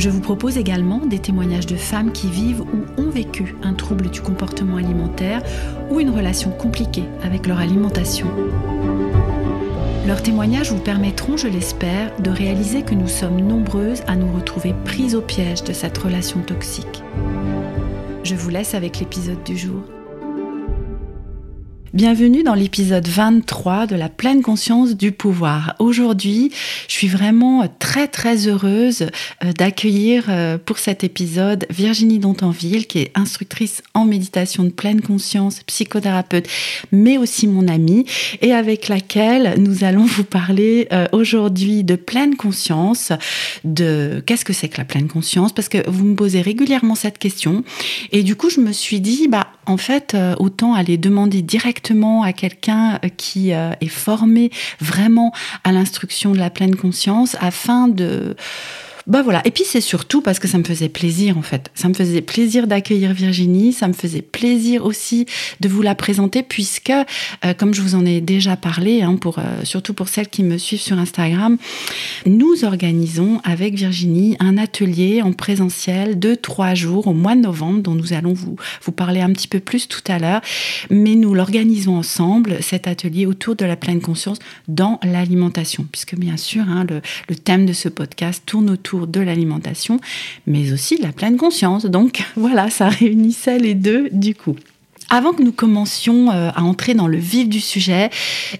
Je vous propose également des témoignages de femmes qui vivent ou ont vécu un trouble du comportement alimentaire ou une relation compliquée avec leur alimentation. Leurs témoignages vous permettront, je l'espère, de réaliser que nous sommes nombreuses à nous retrouver prises au piège de cette relation toxique. Je vous laisse avec l'épisode du jour. Bienvenue dans l'épisode 23 de la pleine conscience du pouvoir. Aujourd'hui, je suis vraiment très très heureuse euh, d'accueillir euh, pour cet épisode Virginie Dontanville, qui est instructrice en méditation de pleine conscience, psychothérapeute, mais aussi mon amie, et avec laquelle nous allons vous parler euh, aujourd'hui de pleine conscience, de qu'est-ce que c'est que la pleine conscience, parce que vous me posez régulièrement cette question, et du coup je me suis dit, bah en fait, autant aller demander directement à quelqu'un euh, qui euh, est formé vraiment à l'instruction de la pleine conscience afin de bah voilà. Et puis c'est surtout parce que ça me faisait plaisir en fait. Ça me faisait plaisir d'accueillir Virginie. Ça me faisait plaisir aussi de vous la présenter puisque, euh, comme je vous en ai déjà parlé, hein, pour, euh, surtout pour celles qui me suivent sur Instagram, nous organisons avec Virginie un atelier en présentiel de trois jours au mois de novembre dont nous allons vous, vous parler un petit peu plus tout à l'heure. Mais nous l'organisons ensemble, cet atelier autour de la pleine conscience dans l'alimentation puisque bien sûr hein, le, le thème de ce podcast tourne autour de l'alimentation, mais aussi de la pleine conscience. Donc voilà, ça réunissait les deux du coup. Avant que nous commencions euh, à entrer dans le vif du sujet,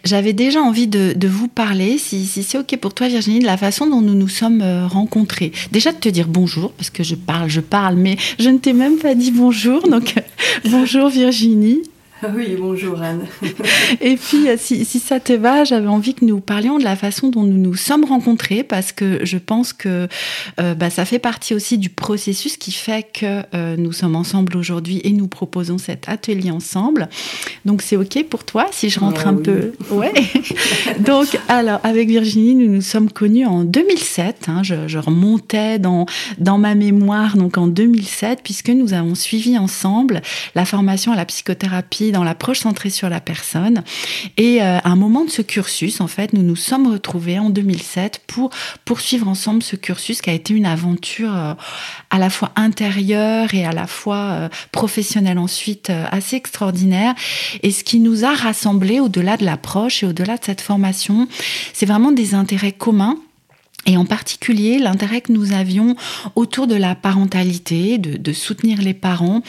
j'avais déjà envie de, vous parler, si, c'est OK pour toi Virginie, de la façon dont nous nous sommes euh, rencontrés. Déjà de te dire bonjour, parce que je parle, je parle, mais je ne t'ai même pas dit bonjour. Donc bonjour Virginie. Oui, bonjour Anne. et puis, euh, si, ça te va, j'avais envie que nous parlions de la façon dont nous nous sommes rencontrés, parce que je pense que euh, bah, ça fait partie aussi du processus qui fait que euh, nous sommes ensemble aujourd'hui et nous proposons cet atelier ensemble. Donc, c'est OK pour toi si je rentre ah un peu? Ouais. Donc, alors, avec Virginie, nous nous sommes connus en 2007. Hein. je, je, remontais dans, dans ma mémoire, donc en 2007, puisque nous avons suivi ensemble la formation à la psychothérapie dans l'approche centrée sur la personne. Et euh, à un moment de ce cursus, en fait, nous nous sommes retrouvés en 2007 pour poursuivre ensemble ce cursus qui a été une aventure euh, à la fois intérieure et à la fois euh, professionnelle ensuite assez extraordinaire. Et ce qui nous a rassemblés au-delà de l'approche et au-delà de cette formation, c'est vraiment des intérêts communs et en particulier l'intérêt que nous avions autour de la parentalité, de, soutenir les parents,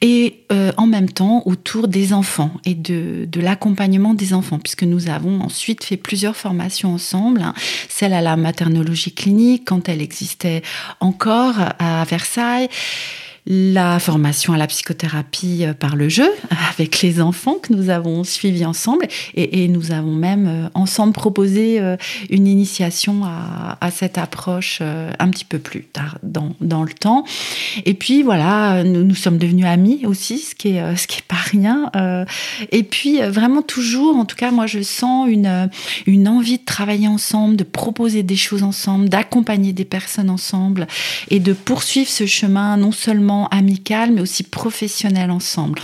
et euh, en même temps autour des enfants et de, de l'accompagnement des enfants, puisque nous avons ensuite fait plusieurs formations ensemble, hein. celle à la maternologie clinique quand elle existait encore à Versailles la formation à la psychothérapie euh, par le jeu avec les enfants que nous avons suivis ensemble et, nous avons même euh, ensemble proposé euh, une initiation à, cette approche un petit peu plus tard dans, le temps. Et puis voilà, nous, nous sommes devenus amis aussi, ce qui est, ce qui est pas rien. Et puis vraiment toujours, en tout cas moi je sens une, une envie de travailler ensemble, de proposer des choses ensemble, d'accompagner des personnes ensemble et de poursuivre ce chemin non seulement amical, mais aussi professionnel ensemble.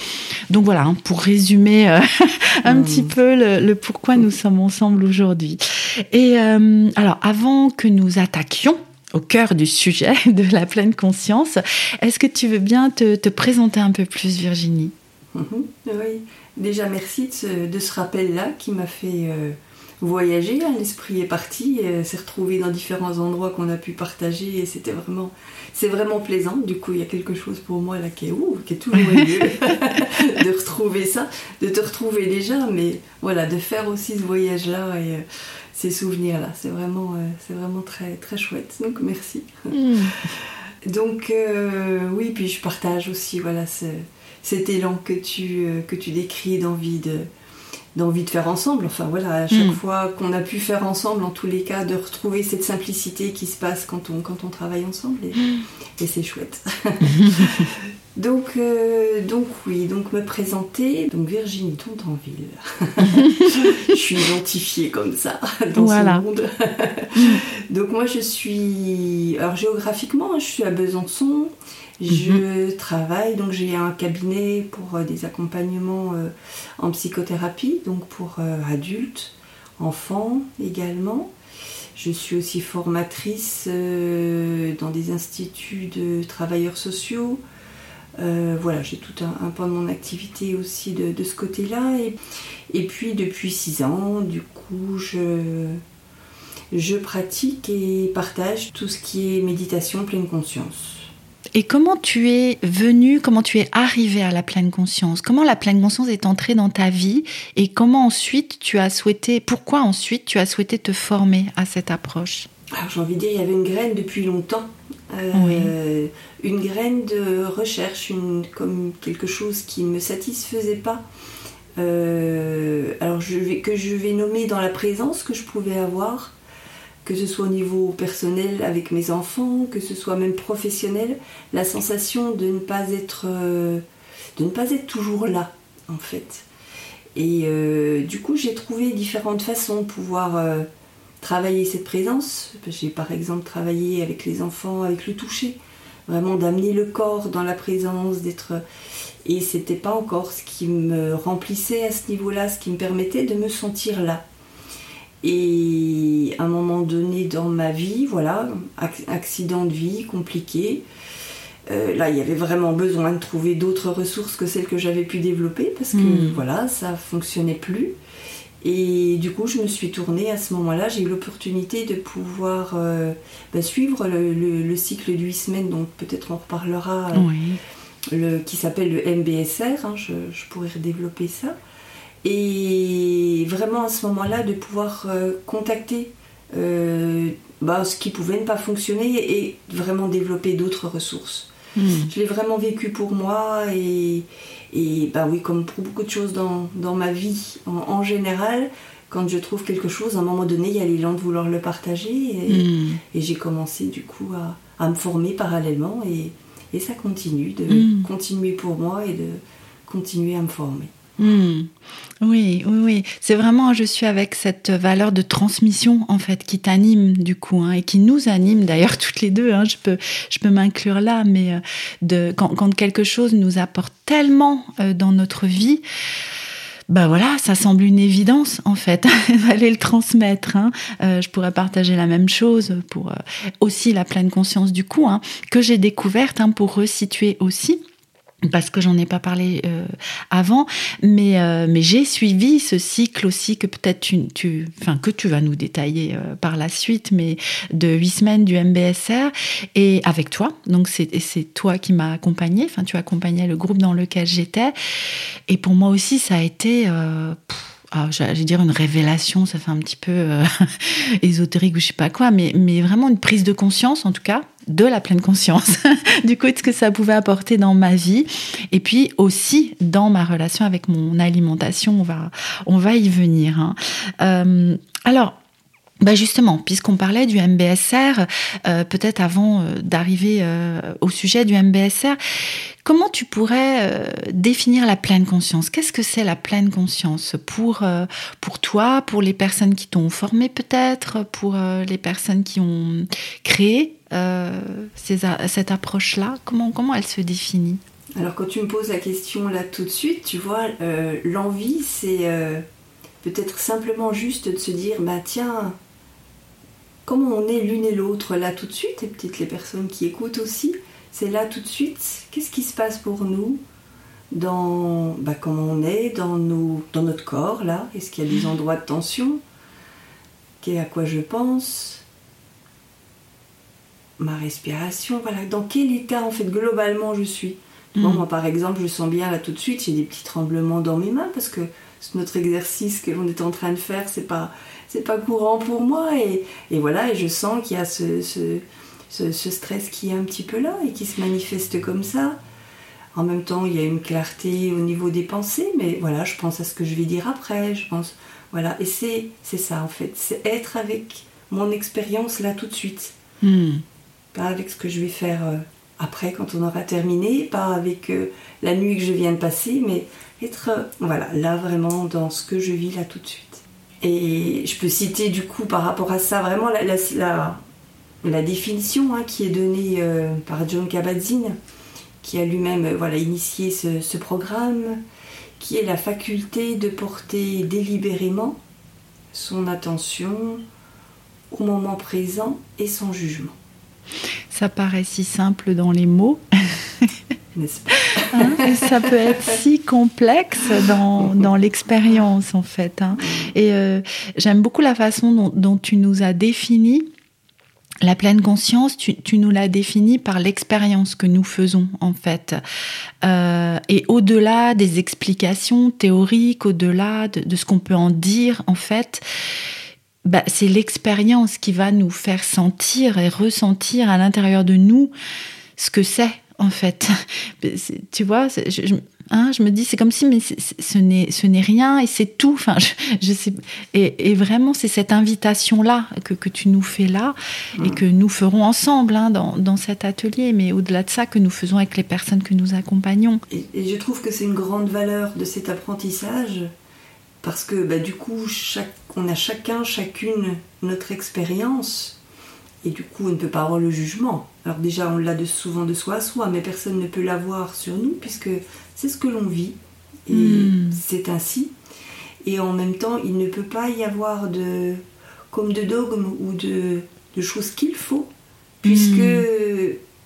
Donc voilà, hein, pour résumer euh, un petit hmm. peu le, pourquoi nous sommes ensemble aujourd'hui. Et euh, alors, avant que nous attaquions au cœur du sujet de la pleine conscience, est-ce que tu veux bien te, présenter un peu plus, Virginie? Mhm. Oui, déjà merci de ce, rappel-là qui m'a fait... Euh, voyager, hein, l'esprit est parti, s'est retrouvé dans différents endroits qu'on a pu partager et c'était vraiment c'est vraiment plaisant. Du coup, il y a quelque chose pour moi là qui est, ouh, qui est toujours mieux de retrouver ça, de te retrouver déjà, mais voilà, de faire aussi ce voyage-là et euh, ces souvenirs-là. C'est vraiment, euh, c'est vraiment très, très chouette. Donc, merci. Mm. Donc, euh, oui, puis je partage aussi voilà, cet élan que tu, que tu décris d'envie de d'envie de faire ensemble. Enfin voilà, à chaque fois qu'on a pu faire ensemble, en tous les cas, de retrouver cette simplicité qui se passe quand on, quand on travaille ensemble. Et, c'est chouette. donc, euh, donc oui, donc me présenter. Donc Virginie Tontanville. je suis identifiée comme ça dans ce monde. donc moi je suis... Alors géographiquement, je suis à Besançon. Je mhm. travaille, donc j'ai un cabinet pour euh, des accompagnements euh, en psychothérapie, donc pour euh, adultes, enfants également. Je suis aussi formatrice dans des instituts de travailleurs sociaux. voilà, j'ai tout un, pan de mon activité aussi de, ce côté-là. Et, puis depuis six ans, du coup, je, je pratique et partage tout ce qui est méditation pleine conscience. Et comment tu es venu, comment tu es arrivé à la pleine conscience? Comment la pleine conscience est entrée dans ta vie? Et comment ensuite tu as souhaité, pourquoi ensuite tu as souhaité te former à cette approche? Alors j'ai envie de dire, il y avait une graine depuis longtemps. Euh, une graine de recherche, une, comme quelque chose qui ne me satisfaisait pas. Euh, alors je vais, que je vais nommer dans la présence que je pouvais avoir que ce soit au niveau personnel avec mes enfants, que ce soit même professionnel, la sensation de ne pas être, euh, toujours là, en fait. Et euh, du coup, j'ai trouvé différentes façons de pouvoir euh, travailler cette présence. J'ai par exemple travaillé avec les enfants, avec le toucher, vraiment d'amener le corps dans la présence, d'être. Et c'était pas encore ce qui me remplissait à ce niveau-là, ce qui me permettait de me sentir là. Et à un moment donné dans ma vie, voilà, accident de vie compliqué. Euh, là, il y avait vraiment besoin de trouver d'autres ressources que celles que j'avais pu développer parce que hmm. voilà, ça fonctionnait plus. Et du coup, je me suis tournée à ce moment-là. J'ai eu l'opportunité de pouvoir euh, bah, suivre le, cycle de 8 semaines, donc peut-être on reparlera, le, qui s'appelle le MBSR. Hein, je, je, pourrais redévelopper ça. Et vraiment à ce moment-là, de pouvoir euh, contacter euh, bah, ce qui pouvait ne pas fonctionner et vraiment développer d'autres ressources. Hmm. Je l'ai vraiment vécu pour moi et, et bah oui, comme pour beaucoup de choses dans, dans ma vie en, général, quand je trouve quelque chose, à un moment donné, il y a l'élan de vouloir le partager et, hmm. et j'ai commencé du coup à, à, me former parallèlement et, et ça continue de hmm. continuer pour moi et de continuer à me former. Hmm. Oui, oui, oui. C'est vraiment, je suis avec cette valeur de transmission, en fait, qui t'anime, du coup, hein, et qui nous anime, d'ailleurs, toutes les deux. Hein, je peux, je peux m'inclure là, mais euh, de, quand, quelque chose nous apporte tellement euh, dans notre vie, bah voilà, ça semble une évidence en fait, d'aller le transmettre. Hein. Euh, je pourrais partager la même chose pour aussi la pleine conscience du coup, que j'ai découverte hein, pour resituer aussi parce que j'en ai pas parlé euh, avant, mais, euh, mais j'ai suivi ce cycle aussi que peut-être tu, tu, enfin que tu vas nous détailler euh, par la suite, mais de huit semaines du MBSR et avec toi. Donc c'est c'est toi qui m'as accompagné, enfin tu accompagnais le groupe dans lequel j'étais, et pour moi aussi ça a été ah, j'allais dire une révélation, ça fait un petit peu euh, ésotérique ou je sais pas quoi, mais, mais vraiment une prise de conscience en tout cas, de la pleine conscience, du coup de ce que ça pouvait apporter dans ma vie et puis aussi dans ma relation avec mon alimentation. On va, on va y venir. Hein. Euh, alors, bah justement, puisqu'on parlait du MBSR, euh, peut-être avant euh, d'arriver euh, au sujet du MBSR, comment tu pourrais définir la pleine conscience? Qu'est-ce que c'est la pleine conscience? Pour, pour toi, pour les personnes qui t'ont formé peut-être, pour les personnes qui ont créé cette approche-là? Comment, comment elle se définit? Alors quand tu me poses la question là tout de suite, tu vois, l'envie c'est peut-être simplement juste de se dire, bah tiens, comme on est l'une et l'autre là tout de suite, et peut-être les personnes qui écoutent aussi, c'est là tout de suite, qu'est-ce qui se passe pour nous dans bah, comment on est, dans, nos, dans notre corps là? Est-ce qu'il y a des endroits de tension? À quoi je pense? Ma respiration, voilà, dans quel état en fait globalement je suis? Mm. Moi par exemple, je sens bien là tout de suite, j'ai des petits tremblements dans mes mains parce que notre exercice que l'on est en train de faire, c'est pas c'est pas courant pour moi. Et, voilà, et je sens qu'il y a ce, ce, stress qui est un petit peu là et qui se manifeste comme ça. En même temps, il y a une clarté au niveau des pensées, mais voilà, je pense à ce que je vais dire après, je pense, voilà, et c'est c'est ça en fait, c'est être avec mon expérience là tout de suite, Hmm. pas avec ce que je vais faire euh, après quand on aura terminé, pas avec euh, la nuit que je viens de passer, mais être euh, voilà là vraiment dans ce que je vis là tout de suite. Et je peux citer du coup par rapport à ça vraiment la, la, définition hein, qui est donnée euh, par John Kabat-Zinn, qui a lui-même euh, voilà, initié ce, ce programme, qui est la faculté de porter délibérément son attention au moment présent et sans jugement. Ça paraît si simple dans les mots, Hein, ça peut être si complexe dans, dans l'expérience en fait. hein. Et euh, j'aime beaucoup la façon dont, tu nous as défini la pleine conscience, tu, nous l'as définie par l'expérience que nous faisons en fait. Euh, et au-delà des explications théoriques, au-delà de, de ce qu'on peut en dire en fait, bah, c'est l'expérience qui va nous faire sentir et ressentir à l'intérieur de nous ce que c'est en fait. Tu vois, c'est- je, je- hein, je me dis, c'est comme si, mais ce n'est ce n'est rien et c'est tout. Enfin, je, je sais. Et, et vraiment, c'est cette invitation-là que, que tu nous fais là et que nous ferons ensemble hein, dans, dans cet atelier, mais au-delà de ça, que nous faisons avec les personnes que nous accompagnons. Et, et je trouve que c'est une grande valeur de cet apprentissage parce que bah, du coup, chaque, on a chacun, chacune notre expérience et du coup, on ne peut pas avoir le jugement. Alors déjà, on l'a de, souvent de soi à soi, mais personne ne peut l'avoir sur nous puisque c'est ce que l'on vit et Mm. c'est ainsi. Et en même temps, il ne peut pas y avoir de comme de dogme ou de, de choses qu'il faut puisque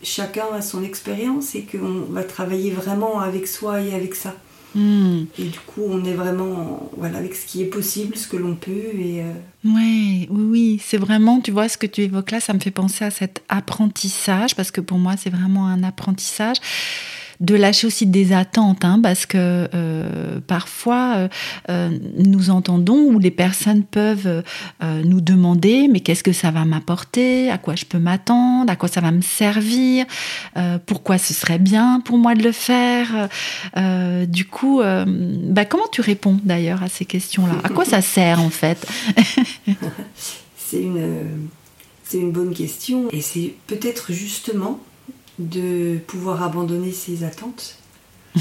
chacun a son expérience et qu'on va travailler vraiment avec soi et avec ça. Hmm. Et du coup, on est vraiment voilà, avec ce qui est possible, ce que l'on peut. Et, euh, Ouais, oui, oui, c'est vraiment, tu vois, ce que tu évoques là, ça me fait penser à cet apprentissage, parce que pour moi, c'est vraiment un apprentissage de lâcher aussi des attentes, hein, parce que euh, parfois euh, euh, nous entendons ou les personnes peuvent nous demander mais qu'est-ce que ça va m'apporter, à quoi je peux m'attendre, à quoi ça va me servir, pourquoi ce serait bien pour moi de le faire? Du coup, bah, comment tu réponds d'ailleurs à ces questions-là? À quoi ça sert en fait? C'est une, c'est une bonne question. Et c'est peut-être justement de pouvoir abandonner ses attentes.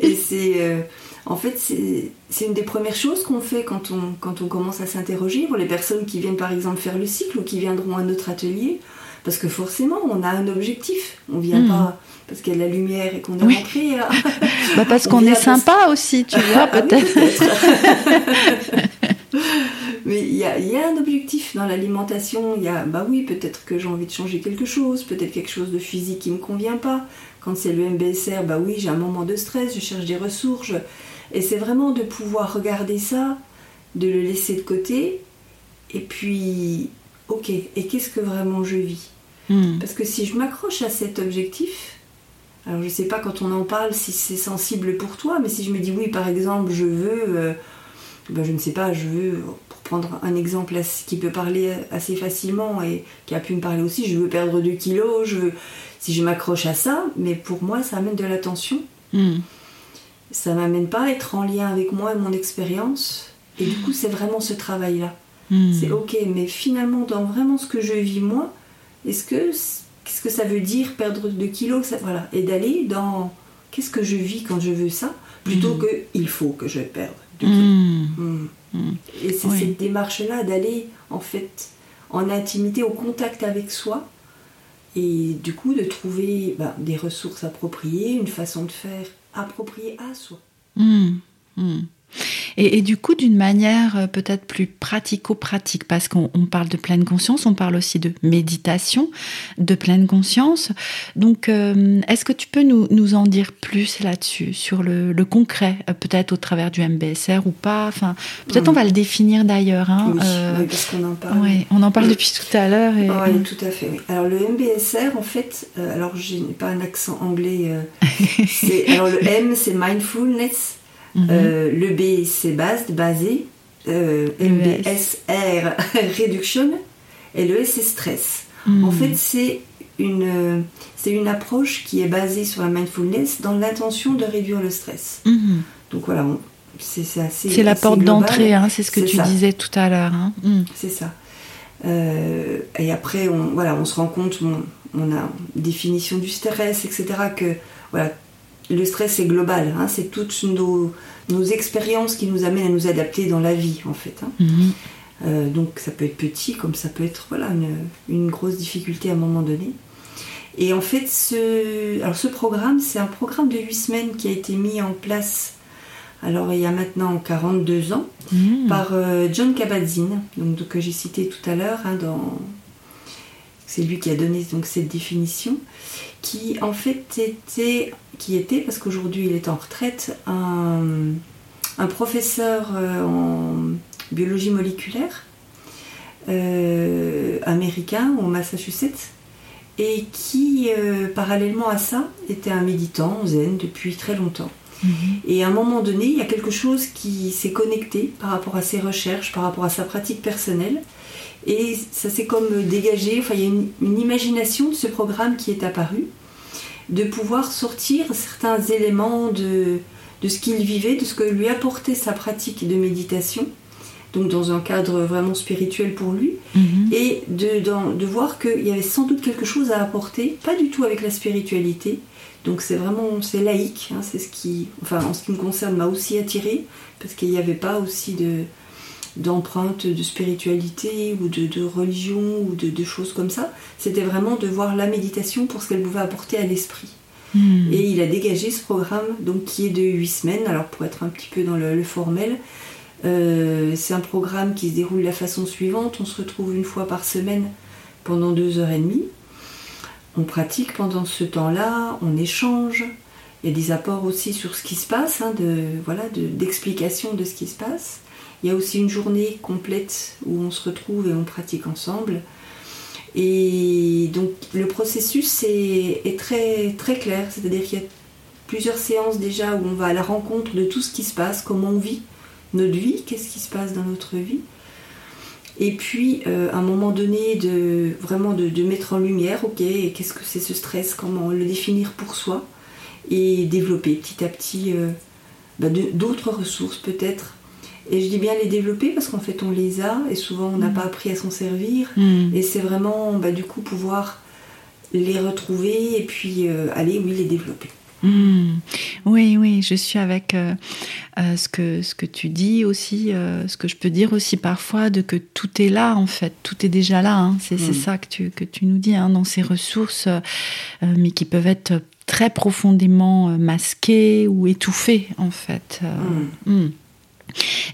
et c'est. euh, en fait, c'est une des premières choses qu'on fait quand on, quand on commence à s'interroger pour les personnes qui viennent par exemple faire le cycle ou qui viendront à notre atelier. Parce que forcément, on a un objectif. On vient Mhm. pas parce qu'il y a de la lumière et qu'on est Oui. rentré. à- bah Parce On qu'on est sympa aussi, tu vois, Ah oui, peut-être. Mais il y a, il y a un objectif dans l'alimentation. Il y a, bah oui, peut-être que j'ai envie de changer quelque chose, peut-être quelque chose de physique qui me convient pas. Quand c'est le MBSR, bah oui, j'ai un moment de stress, je cherche des ressources. je- Et c'est vraiment de pouvoir regarder ça, de le laisser de côté, et puis, ok, et qu'est-ce que vraiment je vis? Hmm. Parce que si je m'accroche à cet objectif, alors je sais pas quand on en parle si c'est sensible pour toi, mais si je me dis oui, par exemple, je veux, euh, ben, je ne sais pas, je veux, pour prendre un exemple qui peut parler assez facilement et qui a pu me parler aussi, je veux perdre 2 kilos, je veux, si je m'accroche à ça, mais pour moi ça amène de l'attention, Hmm. ça m'amène pas à être en lien avec moi et mon expérience, et du coup c'est vraiment ce travail-là. Hmm. C'est ok, mais finalement, dans vraiment ce que je vis moi, est-ce que qu'est-ce que ça veut dire perdre 2 kilos ça, Voilà, et d'aller dans qu'est-ce que je vis quand je veux ça, plutôt Mm. que il faut que je perde 2 kilos. Hmm. Mm. Mm. Et c'est Oui. cette démarche-là d'aller en fait en intimité, au contact avec soi, et du coup de trouver ben, des ressources appropriées, une façon de faire appropriée à soi. Hmm. Et, et du coup, d'une manière euh, peut-être plus pratico-pratique, parce qu'on on parle de pleine conscience, on parle aussi de méditation, de pleine conscience. Donc, euh, est-ce que tu peux nous, nous en dire plus là-dessus, sur le, le concret, euh, peut-être au travers du MBSR ou pas? Enfin, peut-être on va le définir d'ailleurs. Hein, oui, euh, oui, parce qu'on en parle. ouais, on en parle depuis tout à l'heure. et- Oui, tout à fait. Alors le MBSR, en fait, euh, alors je n'ai pas un accent anglais. alors le M, c'est mindfulness. Mhm. euh, le B, c'est base, basé. euh, MBSR, reduction. Et le S, c'est stress. En fait, c'est une, c'est une approche qui est basée sur la mindfulness dans l'intention de réduire le stress. Mhm. Donc voilà, c'est assez. C'est la porte d'entrée, hein, c'est ce que tu disais tout à l'heure. Hein. Mhm. C'est ça. Euh, et après, on, voilà, on se rend compte, on, a une définition du stress, etc., que voilà, le stress est global, hein, c'est toutes nos, nos, expériences qui nous amènent à nous adapter dans la vie, en fait. Hein. Mhm. Euh, donc ça peut être petit, comme ça peut être voilà, une, une, grosse difficulté à un moment donné. Et en fait, ce, alors ce programme, c'est un programme de 8 semaines qui a été mis en place alors il y a maintenant 42 ans, mmh. par euh, John Kabat-Zinn, donc, que j'ai cité tout à l'heure. Hein, dans... C'est lui qui a donné donc cette définition, qui en fait était, qui était parce qu'aujourd'hui il est en retraite, un, un professeur euh, en biologie moléculaire euh, américain au Massachusetts et qui, parallèlement à ça, était un méditant zen depuis très longtemps. Mhm. Et à un moment donné, il y a quelque chose qui s'est connecté par rapport à ses recherches, par rapport à sa pratique personnelle. Et ça s'est comme dégagé, enfin il y a une, imagination de ce programme qui est apparu, de pouvoir sortir certains éléments de, de ce qu'il vivait, de ce que lui apportait sa pratique de méditation, donc dans un cadre vraiment spirituel pour lui, Mhm. et de, de voir qu'il y avait sans doute quelque chose à apporter, pas du tout avec la spiritualité, donc c'est vraiment c'est laïque, hein, c'est ce qui, enfin en ce qui me concerne, m'a aussi attiré parce qu'il n'y avait pas aussi de d'empreinte de spiritualité ou de, religion ou de, choses comme ça. C'était vraiment de voir la méditation pour ce qu'elle pouvait apporter à l'esprit. Mhm. Et il a dégagé ce programme donc qui est de 8 semaines. Alors pour être un petit peu dans le, formel, euh, c'est un programme qui se déroule de la façon suivante. On se retrouve une fois par semaine pendant deux heures et demie on pratique pendant ce temps-là, on échange. Il y a des apports aussi sur ce qui se passe, hein, de, voilà, d'explication de, ce qui se passe. Il y a aussi une journée complète où on se retrouve et on pratique ensemble. Et donc le processus est, très, très clair, c'est-à-dire qu'il y a plusieurs séances déjà où on va à la rencontre de tout ce qui se passe, comment on vit notre vie, qu'est-ce qui se passe dans notre vie. Et puis, euh, à un moment donné, de vraiment de, mettre en lumière, ok, qu'est-ce que c'est ce stress, comment le définir pour soi, et développer petit à petit euh, bah, d'autres ressources peut-être. Et je dis bien les développer parce qu'en fait on les a et souvent on n'a Mm. pas appris à s'en servir. Mm. Et c'est vraiment bah, du coup pouvoir les retrouver et puis euh, aller, oui, les développer. Hmm. Oui, oui, je suis avec euh, euh, ce, que, ce que tu dis aussi, ce que je peux dire aussi parfois, de que tout est là en fait, tout est déjà là. Hein. C'est Mm. ça que tu, que tu nous dis hein, dans ces ressources, mais qui peuvent être très profondément masquées ou étouffées en fait.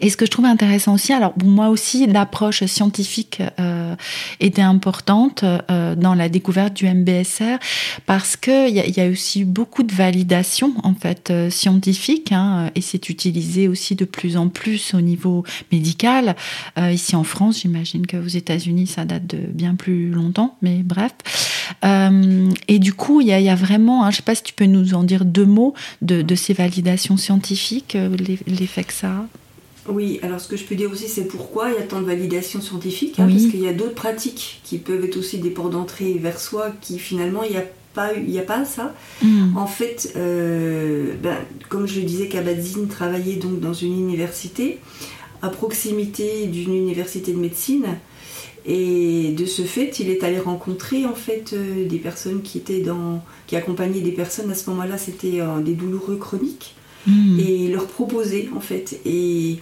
Et ce que je trouve intéressant aussi, alors pour moi aussi, l'approche scientifique euh, était importante euh, dans la découverte du MBSR parce que il y, a aussi beaucoup de validation en fait euh, hein, et c'est utilisé aussi de plus en plus au niveau médical. Euh, ici en France, j'imagine que aux États-Unis, ça date de bien plus longtemps, mais bref. Et du coup, il y, a vraiment, hein, je ne sais pas si tu peux nous en dire deux mots de, de ces validations scientifiques, l'effet que ça a. Oui, alors ce que je peux dire aussi, c'est pourquoi il y a tant de validation scientifique, hein, oui. parce qu'il y a d'autres pratiques qui peuvent être aussi des ports d'entrée vers soi, qui finalement, il n'y a pas, il y a pas ça. Mm. En fait, euh, ben, comme je le disais, Kabat-Zinn travaillait donc dans une université, à proximité d'une université de médecine, et de ce fait, il est allé rencontrer en fait euh, des personnes qui étaient dans, qui accompagnaient des personnes à ce moment-là, c'était euh, des douloureux chroniques, Mm. et leur proposer en fait. Et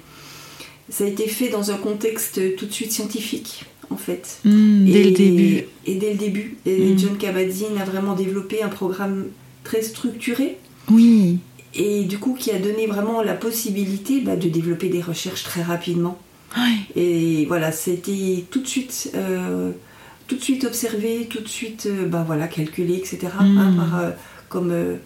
ça a été fait dans un contexte tout de suite scientifique en fait. Mm, dès le début. Et dès le début. Et Mm. John Kabat-Zinn a vraiment développé un programme très structuré Oui. et du coup qui a donné vraiment la possibilité bah, de développer des recherches très rapidement. Oui. Et voilà, c'était tout de suite, euh, tout de suite observé, tout de suite, euh, bah voilà, calculé, etc. Hein, par, euh, comme euh,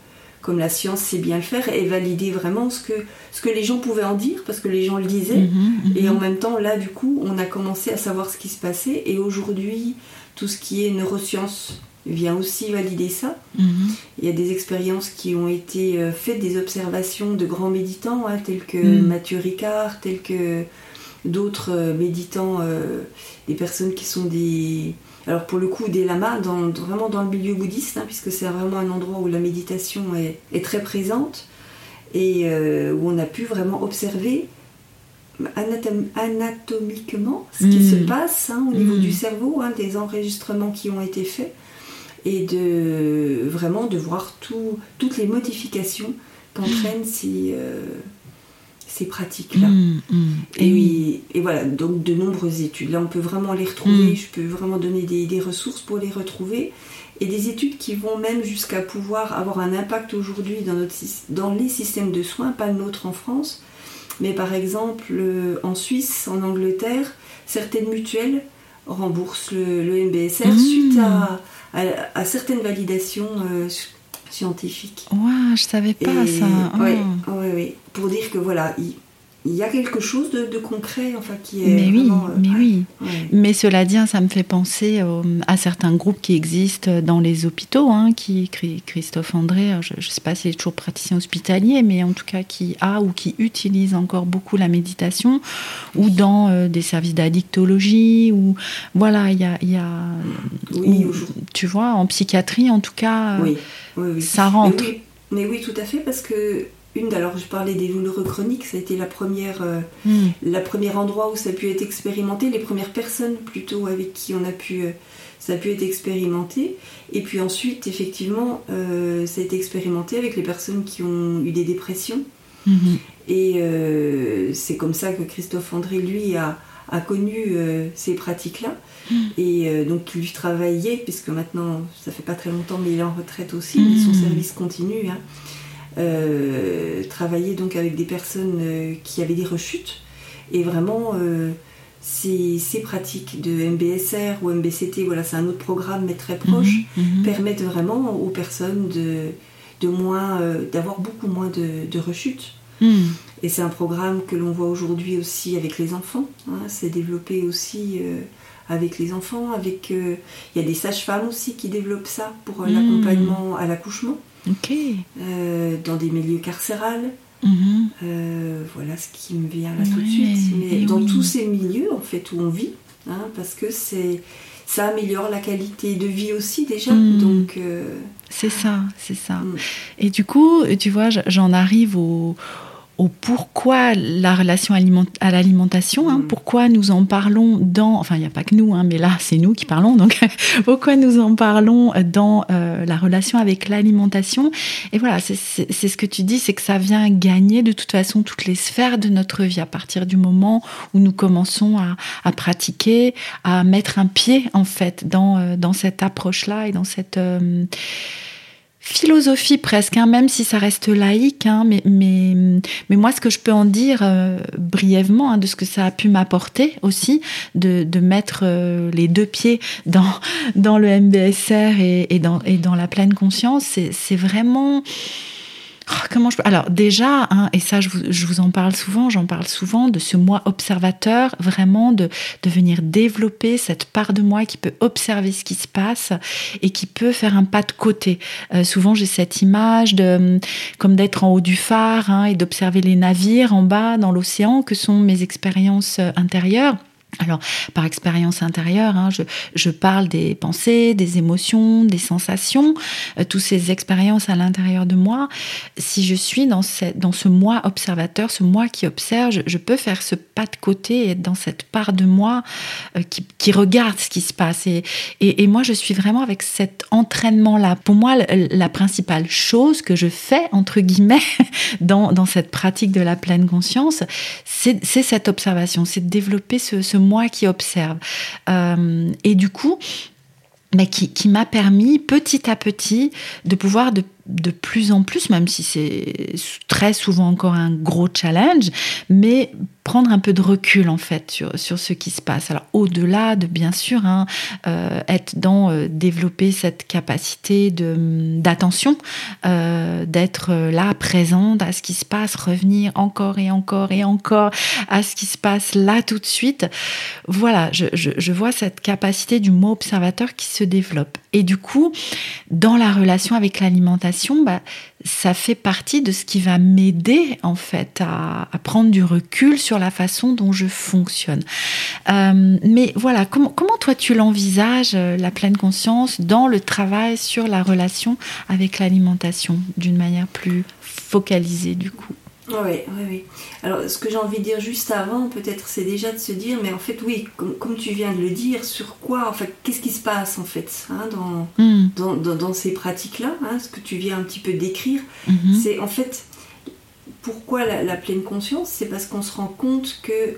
comme la science sait bien le faire et valider vraiment ce que ce que les gens pouvaient en dire parce que les gens le disaient. Mhm, mhm. Et en même temps, là, du coup, on a commencé à savoir ce qui se passait. Et aujourd'hui, tout ce qui est neurosciences vient aussi valider ça. Mhm. Il y a des expériences qui ont été euh, faites, des observations de grands méditants, hein, tels que. Mathieu Ricard, tels que d'autres euh, méditants, euh, des personnes qui sont des, alors pour le coup des lamas, dans, vraiment dans le milieu bouddhiste, hein, puisque c'est vraiment un endroit où la méditation est, très présente et euh, où on a pu vraiment observer anatomiquement ce qui se mm. passe hein, au niveau mm. du cerveau, hein, des enregistrements qui ont été faits et de vraiment de voir toutes les modifications qu'entraînent ces, euh, ces pratiques-là. Mm, et, oui. et voilà, donc de nombreuses études. Là, on peut vraiment les retrouver, je peux vraiment donner des, des, ressources pour les retrouver. Et des études qui vont même jusqu'à pouvoir avoir un impact aujourd'hui dans, dans les systèmes de soins, pas le nôtre en France, mais par exemple, euh, en Suisse, en Angleterre, certaines mutuelles remboursent le, MBSR suite à, certaines validations euh, scientifiques. Ouais, je savais pas ça. Oui, oui, oui. Pour dire que voilà, il y a quelque chose de, concret enfin qui est mais oui euh, mais oui. mais cela dit hein, ça me fait penser à certains groupes qui existent dans les hôpitaux hein, qui Christophe André je ne sais pas s'il est toujours praticien hospitalier mais en tout cas qui a ou qui utilise encore beaucoup la méditation ou dans euh, des services d'addictologie ou voilà il y a, y a oui, tu vois en psychiatrie en tout cas ça rentre. Mais oui tout à fait parce que une, alors je parlais des douloureux chroniques, ça a été la première, euh, hmm. la première endroit où ça a pu être expérimenté, les premières personnes plutôt avec qui on a pu, euh, ça a pu être expérimenté. Et puis ensuite, effectivement, euh, ça a été expérimenté avec les personnes qui ont eu des dépressions. Hmm. Et c'est comme ça que Christophe André, lui, a, a connu ces pratiques-là. Hmm. Et donc, lui travaillait, puisque maintenant, ça fait pas très longtemps, mais il est en retraite aussi, mais son service continue. Hein. Euh, travailler donc avec des personnes euh, qui avaient des rechutes et vraiment euh, ces, pratiques de MBSR ou MBCT, voilà, c'est un autre programme mais très proche, mhm, mhm. permettent vraiment aux personnes de, de moins, d'avoir beaucoup moins de, rechutes. Mhm. Et c'est un programme que l'on voit aujourd'hui aussi avec les enfants. Hein. c'est développé aussi avec les enfants. Avec, il y a des sages-femmes aussi qui développent ça pour l'accompagnement à l'accouchement. Euh, dans des milieux carcérales. Mhm. Euh, voilà ce qui me vient là tout de suite. Mais dans tous ces milieux, en fait, où on vit, hein, parce que c'est ça améliore la qualité de vie aussi déjà. Mhm. Donc euh, c'est ça, c'est ça. Mm. Et du coup, tu vois, j'en arrive au au pourquoi la relation à l'alimentation, hein, mm. pourquoi nous en parlons dans, enfin il n'y a pas que nous, hein, mais là c'est nous qui parlons, donc pourquoi nous en parlons dans euh, la relation avec l'alimentation. Et voilà, c'est ce que tu dis, c'est que ça vient gagner de toute façon toutes les sphères de notre vie à partir du moment où nous commençons à, à pratiquer, à mettre un pied en fait dans, euh, dans cette approche-là et dans cette... Euh, philosophie presque, hein, même si ça reste laïque. Hein, mais, mais, mais moi, ce que je peux en dire euh, brièvement hein, de ce que ça a pu m'apporter aussi, de, de mettre euh, les deux pieds dans, dans le MBSR et, et, dans, et dans la pleine conscience, c'est vraiment Oh, comment je peux... Alors déjà, hein, et ça je vous, en parle souvent, j'en parle souvent de ce moi observateur, vraiment de, venir développer cette part de moi qui peut observer ce qui se passe et qui peut faire un pas de côté. Euh, souvent j'ai cette image de comme d'être en haut du phare hein, et d'observer les navires en bas dans l'océan que sont mes expériences euh, intérieures. Alors, par expérience intérieure, hein, je, parle des pensées, des émotions, des sensations, euh, toutes ces expériences à l'intérieur de moi. Si je suis dans, dans ce moi observateur, ce moi qui observe, je, peux faire ce pas de côté et être dans cette part de moi euh, qui, regarde ce qui se passe. Et, et, moi, je suis vraiment avec cet entraînement-là. Pour moi, la, principale chose que je fais, entre guillemets, dans, dans cette pratique de la pleine conscience, c'est cette observation, c'est de développer ce, ce moi qui observe. Euh, et du coup, mais qui, qui m'a permis petit à petit de pouvoir de de plus en plus, même si c'est très souvent encore un gros challenge, mais prendre un peu de recul en fait sur, sur ce qui se passe. Alors au-delà de bien sûr hein, euh, être dans euh, développer cette capacité de d'attention, euh, d'être là présente à ce qui se passe, revenir encore et encore et encore à ce qui se passe là tout de suite. Voilà, je, je, je vois cette capacité du mot observateur qui se développe. Et du coup, dans la relation avec l'alimentation, bah, ça fait partie de ce qui va m'aider en fait à, prendre du recul sur la façon dont je fonctionne. Euh, mais voilà, comment, toi tu l'envisages, euh, la pleine conscience, dans le travail sur la relation avec l'alimentation, d'une manière plus focalisée du coup? Oui, oui, oui. Alors, ce que j'ai envie de dire juste avant, peut-être, c'est déjà de se dire, mais en fait, oui, comme, tu viens de le dire, sur quoi, en fait, qu'est-ce qui se passe, en fait, hein, hmm. dans, dans, ces pratiques-là, hein, ce que tu viens un petit peu décrire, mhm. c'est en fait, pourquoi la, pleine conscience? C'est parce qu'on se rend compte que,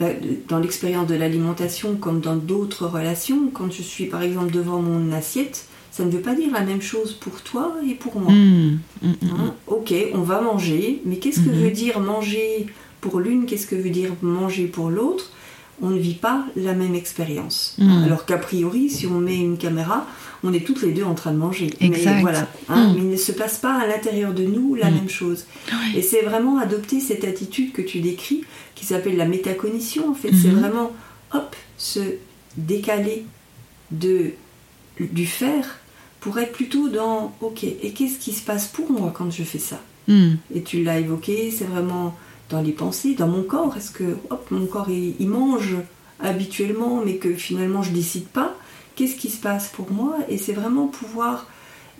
bah, dans l'expérience de l'alimentation, comme dans d'autres relations, quand je suis, par exemple, devant mon assiette, ça ne veut pas dire la même chose pour toi et pour moi. Hmm. Hmm, hmm, hein, ok, on va manger, mais qu'est-ce que veut dire manger pour l'une Qu'est-ce que veut dire manger pour l'autre? On ne vit pas la même expérience. Alors qu'a priori, si on met une caméra, on est toutes les deux en train de manger. Mais voilà, hein, mais il ne se passe pas à l'intérieur de nous la même chose. Et c'est vraiment adopter cette attitude que tu décris, qui s'appelle la métacognition. En fait, c'est vraiment, hop, se décaler de du faire pour être plutôt dans ok, et qu'est-ce qui se passe pour moi quand je fais ça hmm. Et tu l'as évoqué, c'est vraiment dans les pensées, dans mon corps. Est-ce que hop, mon corps il, mange habituellement, mais que finalement je décide pas Qu'est-ce qui se passe pour moi Et c'est vraiment pouvoir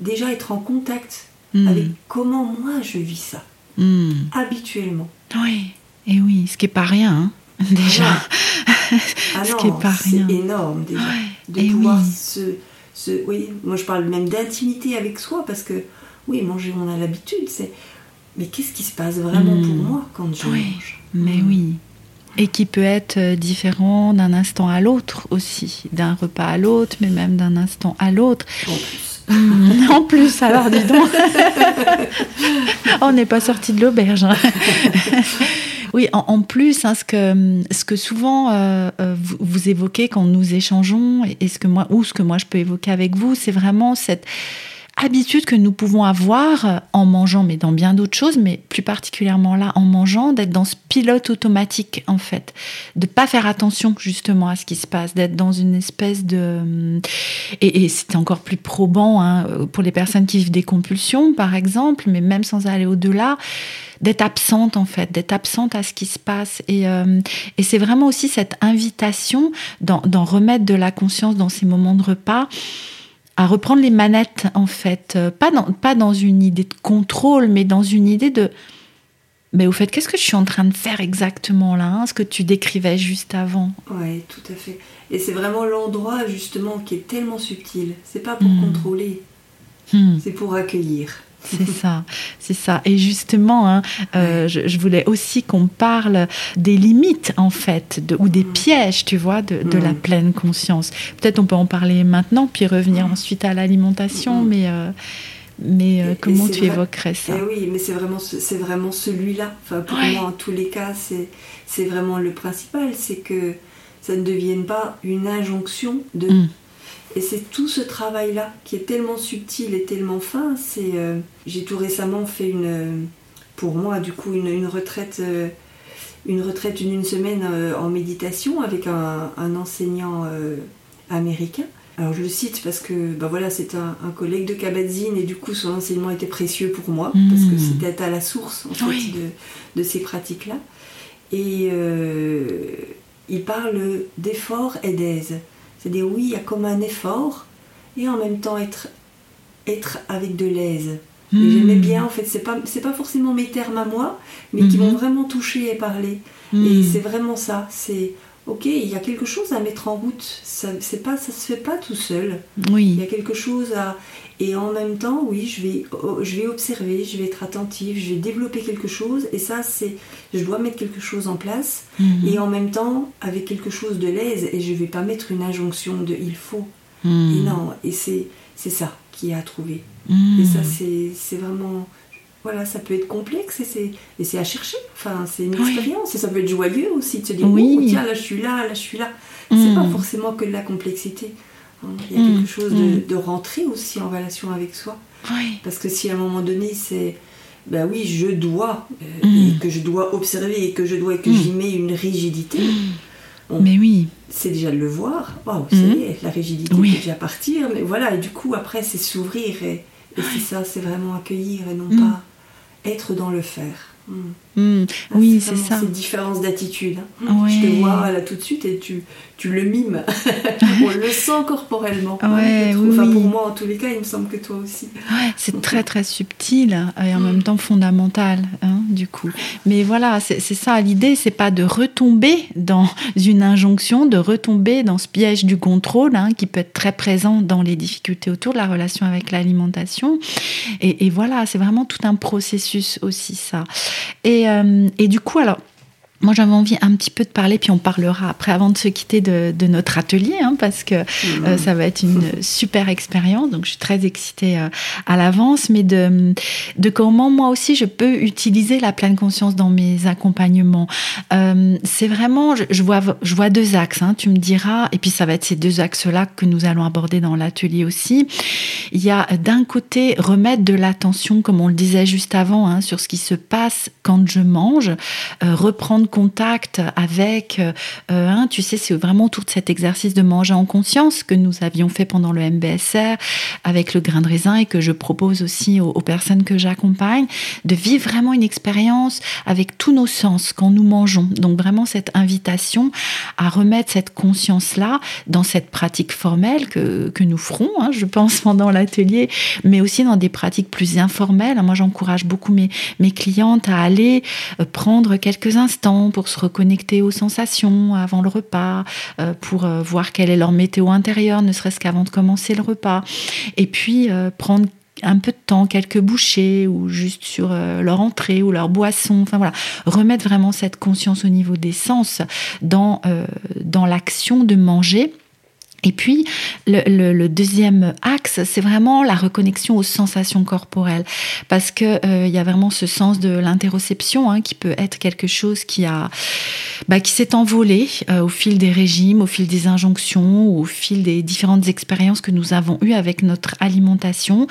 déjà être en contact hmm. avec comment moi je vis ça hmm. habituellement. Oui, et oui, ce qui est pas rien. Hein, déjà, ah ce qui est pas rien. C'est énorme déjà de pouvoir se oui, moi je parle même d'intimité avec soi parce que oui, manger on a l'habitude, c'est mais qu'est-ce qui se passe vraiment pour hmm. moi quand je mange Mais oui. Et qui peut être euh, différent d'un instant à l'autre aussi, d'un repas à l'autre, mais même d'un instant à l'autre. En plus. Hmm. en plus, alors dis donc. on n'est pas sorti de l'auberge. Hein. Oui, en, plus, hein, ce, que, ce que souvent euh, euh, vous, évoquez quand nous échangeons, et, ce que moi, ou ce que moi je peux évoquer avec vous, c'est vraiment cette habitude que nous pouvons avoir en mangeant, mais dans bien d'autres choses, mais plus particulièrement là, en mangeant, d'être dans ce pilote automatique, en fait. De pas faire attention, justement, à ce qui se passe, d'être dans une espèce de... Et, c'est encore plus probant hein, pour les personnes qui vivent des compulsions, par exemple, mais même sans aller au-delà, d'être absente en fait, d'être absente à ce qui se passe. Et, euh, et c'est vraiment aussi cette invitation d'en remettre de la conscience dans ces moments de repas à reprendre les manettes en fait, euh, pas dans, pas dans une idée de contrôle, mais dans une idée de mais au fait, qu'est-ce que je suis en train de faire exactement là, hein, ce que tu décrivais juste avant? Oui, tout à fait. Et c'est vraiment l'endroit justement qui est tellement subtil. C'est pas pour hmm. contrôler, hmm. c'est pour accueillir. C'est ça, c'est ça. Et justement, hein, euh, je, voulais aussi qu'on parle des limites, en fait, de, ou des mm. pièges, tu vois, de, la mm. pleine conscience. Peut-être on peut en parler maintenant, puis revenir mm. ensuite à l'alimentation, mais, euh, mais euh, comment tu évoquerais ça? Et eh Oui, mais c'est vraiment, c'est vraiment celui-là. Enfin, pour moi, en tous les cas, c'est vraiment le principal, c'est que ça ne devienne pas une injonction de et c'est tout ce travail-là qui est tellement subtil et tellement fin. C'est, euh, j'ai tout récemment fait une, pour moi du coup, une, retraite, euh, une retraite d'une semaine euh, en méditation avec un, enseignant américain. Alors je le cite parce que bah voilà, c'est un, collègue de Kabat-Zinn et du coup son enseignement était précieux pour moi parce que hmm. c'était à la source en fait, de, de, ces pratiques-là. Et il parle d'effort et d'aise. C'est-à-dire, oui, il y a comme un effort et en même temps être, être avec de l'aise. Hmm. J'aimais bien, en fait, c'est pas, pas forcément mes termes à moi, mais qui m'ont hmm. vraiment touché et parlé. Hmm. Et c'est vraiment ça. C'est ok, il y a quelque chose à mettre en route. Ça, c'est pas, ça se fait pas tout seul. Oui. Il y a quelque chose à. Et en même temps, oui, je vais, oh, je vais observer, je vais être attentive, je vais développer quelque chose. Et ça, c'est, je dois mettre quelque chose en place. Mhm. Et en même temps, avec quelque chose de l'aise. Et je vais pas mettre une injonction de il faut. Mhm. Et non, et c'est, c'est ça qui est à trouver. Mhm. Et ça, c'est, c'est vraiment voilà, ça peut être complexe et c'est, et c'est à chercher. Enfin, c'est une expérience et ça peut être joyeux aussi de se dire oui. Oh, tiens, là je suis là, là je suis là. C'est pas forcément que de la complexité. Il y a quelque mm. chose mm. de, rentrer aussi en relation avec soi. Parce que si à un moment donné, c'est ben oui, je dois, euh, mm. et que je dois observer, et que je dois, et que j'y mets une rigidité. mais oui. C'est déjà de le voir. Waouh, c'est la rigidité peut déjà partir. Mais voilà, et du coup, après, c'est s'ouvrir et, Et c'est ça, c'est vraiment accueillir et non pas être dans le faire. Mm. Mm. Ah, oui, c'est ça. Cette différence d'attitude. Hein. Je te vois là tout de suite et tu, tu le mimes. On le sent corporellement. Ouais, enfin, pour moi, en tous les cas, il me semble que toi aussi. c'est très très subtil et en même temps fondamental, hein, du coup. Mais voilà, c'est ça. L'idée, c'est pas de retomber dans une injonction, de retomber dans ce piège du contrôle hein, qui peut être très présent dans les difficultés autour de la relation avec l'alimentation. Et, et voilà, c'est vraiment tout un processus aussi, ça. Et, euh, et du coup, alors, moi, j'avais envie un petit peu de parler, puis on parlera après, avant de se quitter de, notre atelier, hein, parce que euh, ça va être une super expérience. Donc, je suis très excitée euh, à l'avance, mais de, de comment moi aussi je peux utiliser la pleine conscience dans mes accompagnements. Euh, c'est vraiment, je, vois, je vois deux axes. Hein, tu me diras, et puis ça va être ces deux axes-là que nous allons aborder dans l'atelier aussi. Il y a d'un côté remettre de l'attention, comme on le disait juste avant, hein, sur ce qui se passe quand je mange, reprendre contact avec, euh, hein, tu sais, c'est vraiment tout cet exercice de manger en conscience que nous avions fait pendant le MBSR avec le grain de raisin et que je propose aussi aux, personnes que j'accompagne, de vivre vraiment une expérience avec tous nos sens quand nous mangeons. Donc vraiment cette invitation à remettre cette conscience-là dans cette pratique formelle que, que nous ferons, hein, je pense, pendant l'atelier, mais aussi dans des pratiques plus informelles. Moi, j'encourage beaucoup mes, mes clientes à aller euh, prendre quelques instants pour se reconnecter aux sensations avant le repas, euh, pour euh, voir quelle est leur météo intérieure, ne serait-ce qu'avant de commencer le repas. Et puis euh, prendre un peu de temps, quelques bouchées ou juste sur leur entrée ou leur boisson. Enfin voilà, remettre vraiment cette conscience au niveau des sens dans, dans l'action de manger et puis, le, deuxième axe, c'est vraiment la reconnexion aux sensations corporelles, parce que euh, y a vraiment ce sens de l'interoception hein, qui peut être quelque chose qui a, bah, qui s'est envolé euh, au fil des régimes, au fil des injonctions, au fil des différentes expériences que nous avons eues avec notre alimentation,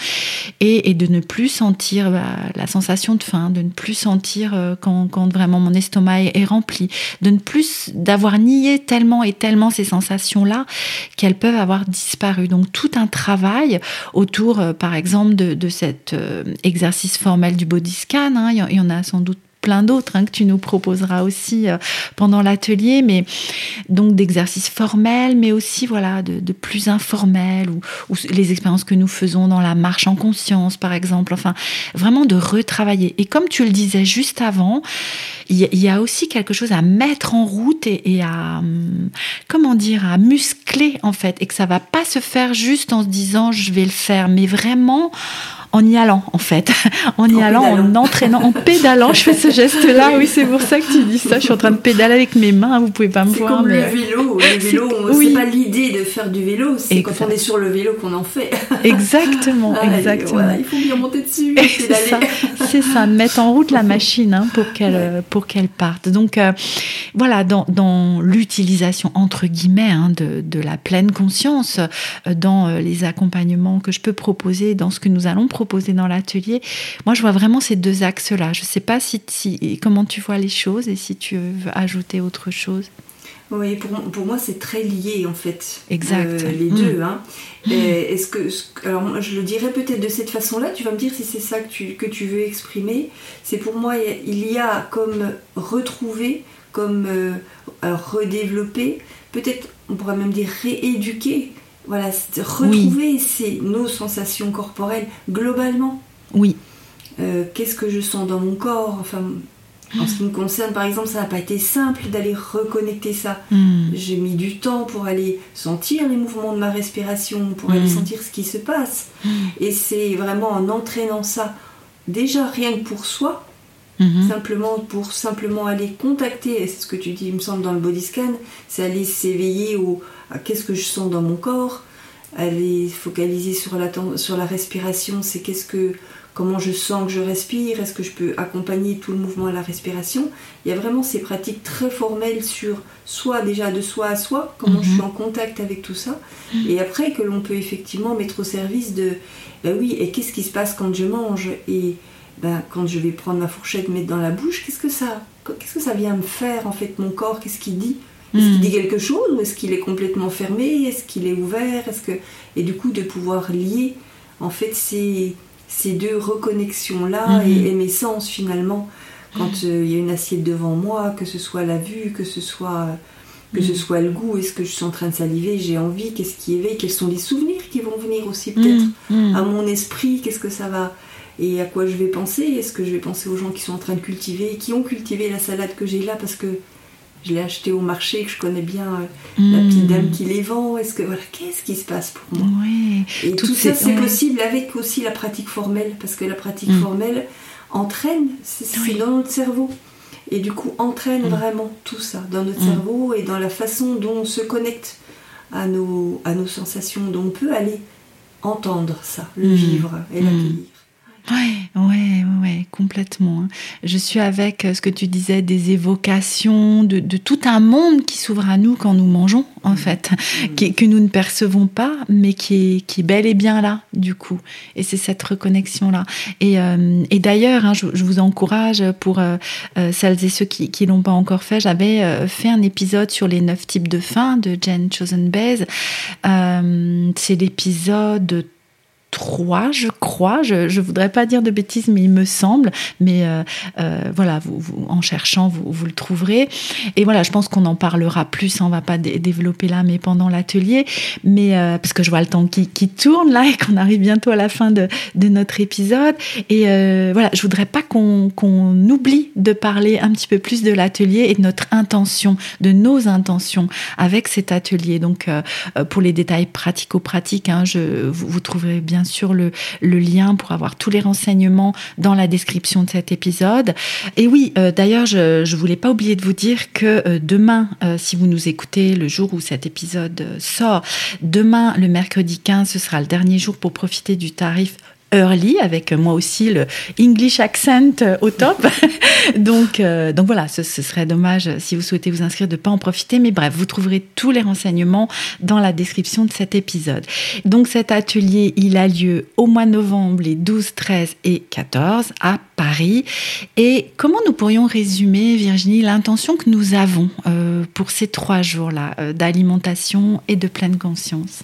et, de ne plus sentir bah, la sensation de faim, de ne plus sentir euh, quand, vraiment mon estomac est, est rempli, de ne plus d'avoir nié tellement et tellement ces sensations là qu'elles peuvent avoir disparu. Donc tout un travail autour, euh, par exemple, de, cet euh, exercice formel du body scan. Hein. il y en a sans doute plein d'autres hein, que tu nous proposeras aussi euh, pendant l'atelier, mais donc d'exercices formels, mais aussi voilà de, plus informels ou, les expériences que nous faisons dans la marche en conscience, par exemple. Enfin, vraiment de retravailler. Et comme tu le disais juste avant, il y, a aussi quelque chose à mettre en route et, à hum, comment dire à muscler en fait, et que ça va pas se faire juste en se disant je vais le faire, mais vraiment en y allant en fait, en y allant, en entraînant, en pédalant. Je fais ce geste-là. Oui, c'est pour ça que tu dis ça. Je suis en train de pédaler avec mes mains. Vous pouvez pas me voir. C'est comme le vélo. Le vélo, c'est pas l'idée de faire du vélo. C'est quand on est sur le vélo qu'on en fait. Exactement, exactement. il faut bien monter dessus. C'est ça. C'est ça. Mettre en route la machine hein, pour qu'elle pour qu'elle parte. Donc euh, voilà, dans, dans l'utilisation entre guillemets hein, de, de, la pleine conscience, euh, dans euh, les accompagnements que je peux proposer, dans ce que nous allons proposer dans l'atelier. Moi, je vois vraiment ces deux axes-là. Je ne sais pas si, comment tu vois les choses et si tu veux ajouter autre chose. Oui, pour, pour moi, c'est très lié en fait. Exact. Euh, les deux. Mm. Hein. Est-ce que, alors, je le dirais peut-être de cette façon-là. Tu vas me dire si c'est ça que tu, que tu veux exprimer. C'est pour moi, il y a comme retrouver, comme euh, redévelopper, peut-être on pourrait même dire rééduquer voilà, retrouver nos sensations corporelles globalement. Oui. Euh, qu'est-ce que je sens dans mon corps? Enfin, en ce qui me concerne, par exemple, ça n'a pas été simple d'aller reconnecter ça. Hmm. J'ai mis du temps pour aller sentir les mouvements de ma respiration, pour aller hmm. sentir ce qui se passe. Hmm. Et c'est vraiment en entraînant ça, déjà rien que pour soi, simplement pour simplement aller contacter, et c'est ce que tu dis, il me semble, dans le body scan, c'est aller s'éveiller au, qu'est-ce que je sens dans mon corps, aller focaliser sur la, sur la respiration, c'est qu'est-ce que comment je sens que je respire, est-ce que je peux accompagner tout le mouvement à la respiration? Il y a vraiment ces pratiques très formelles sur soi déjà de soi à soi, comment je suis mhm. en contact avec tout ça, et après que l'on peut effectivement mettre au service de, ben oui, et qu'est-ce qui se passe quand je mange? Et ben, quand je vais prendre ma fourchette, mettre dans la bouche, qu'est-ce que ça, qu'est-ce que ça vient me faire en fait mon corps, qu'est-ce qu'il dit? Est-ce qu'il hmm. dit quelque chose ou est-ce qu'il est complètement fermé? Est-ce qu'il est ouvert? Est-ce que et du coup de pouvoir lier en fait ces, ces deux reconnexions-là Mhm. et, et mes sens finalement. Quand euh, il y a une assiette devant moi, que ce soit la vue, que ce soit, que ce Mhm. soit le goût, est-ce que je suis en train de saliver, j'ai envie, qu'est-ce qui éveille, quels sont les souvenirs qui vont venir aussi peut-être à mon esprit, qu'est-ce que ça va et à quoi je vais penser? Est-ce que je vais penser aux gens qui sont en train de cultiver, qui ont cultivé la salade que j'ai là parce que je l'ai achetée au marché, que je connais bien euh, la petite Mm. dame qui les vend Est-ce que voilà, qu'est-ce qui se passe pour moi? Et Toutes tout ça, ces- c'est ouais. possible avec aussi la pratique formelle, parce que la pratique Mm. formelle entraîne, c'est Oui. dans notre cerveau. Et du coup, entraîne Mm. vraiment tout ça dans notre Mm. cerveau et dans la façon dont on se connecte à nos, à nos sensations, dont on peut aller entendre ça, le Mm. vivre et Mm. l'accueillir. Ouais, ouais, ouais, complètement. hein. Je suis avec euh, ce que tu disais, des évocations, de, de tout un monde qui s'ouvre à nous quand nous mangeons, en fait, qui- que nous ne percevons pas, mais qui est, qui est bel et bien là, du coup. Et c'est cette reconnexion-là. Et, euh, et d'ailleurs, hein, je, je vous encourage pour euh, celles et ceux qui ne l'ont pas encore fait, j'avais euh, fait un épisode sur les neuf types de faim de Jen Chosen. Euh, c'est l'épisode 3, je crois. Je, je voudrais pas dire de bêtises, mais il me semble. Mais euh, euh, voilà, vous, en cherchant, vous, le trouverez. Et voilà, je pense qu'on en parlera plus. on va pas dé- développer là, mais pendant l'atelier. Mais euh, parce que je vois le temps qui, tourne là et qu'on arrive bientôt à la fin de, notre épisode. Et voilà, je voudrais pas qu'on oublie de parler un petit peu plus de l'atelier et de notre intention, de nos intentions avec cet atelier. Donc, pour les détails pratico-pratiques, hein, vous, vous trouverez bien sûr le, lien pour avoir tous les renseignements dans la description de cet épisode. Et oui, euh, d'ailleurs, je ne voulais pas oublier de vous dire que euh, demain, euh, si vous nous écoutez le jour où cet épisode sort, demain, le mercredi 15, ce sera le dernier jour pour profiter du tarif early avec moi aussi le English accent euh, au top. donc, euh, donc voilà, ce, serait dommage euh, si vous souhaitez vous inscrire de ne pas en profiter. Mais bref, vous trouverez tous les renseignements dans la description de cet épisode. Donc cet atelier, il a lieu au mois de novembre, les 12, 13 et 14 à Paris. Et comment nous pourrions résumer, Virginie, l'intention que nous avons pour ces trois jours-là d'alimentation et de pleine conscience?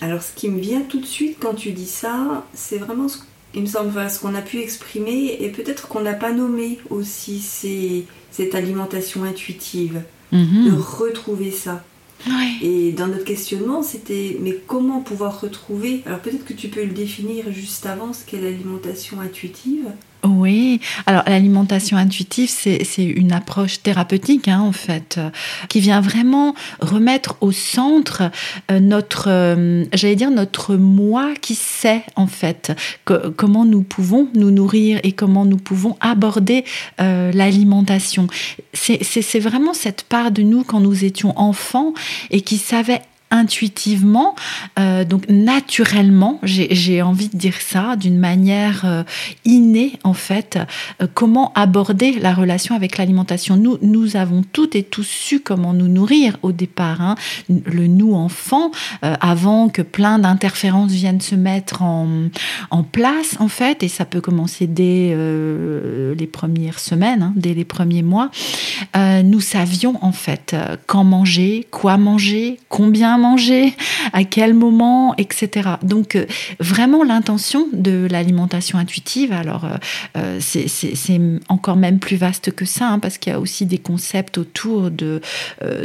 Alors, ce qui me vient tout de suite quand tu dis ça, vraiment ce, il me semble, voilà, ce qu'on a pu exprimer et peut-être qu'on n'a pas nommé aussi c'est cette alimentation intuitive, de Mhm. retrouver ça. Ouais. Et dans notre questionnement, c'était mais comment pouvoir retrouver Alors peut-être que tu peux le définir juste avant ce qu'est l'alimentation intuitive. Oui, alors l'alimentation intuitive, c'est une approche thérapeutique, hein, en fait, euh, qui vient vraiment remettre au centre euh, notre, euh, j'allais dire, notre moi qui sait, en fait, comment nous pouvons nous nourrir et comment nous pouvons aborder l'alimentation. C'est vraiment cette part de nous quand nous étions enfants et qui savait intuitivement, euh, donc naturellement, j'ai envie de dire ça, d'une manière euh, innée en fait, euh, comment aborder la relation avec l'alimentation. Nous, nous avons toutes et tous su comment nous nourrir au départ, hein. le nous enfant, avant que plein d'interférences viennent se mettre en, en place en fait, et ça peut commencer dès les premières semaines, hein, dès les premiers mois. Nous savions en fait quand manger, quoi manger, combien manger, à quel moment, etc. Donc euh, vraiment l'intention de l'alimentation intuitive, alors euh, euh, c'est- encore même plus vaste que ça, hein, parce qu'il y a aussi des concepts autour de,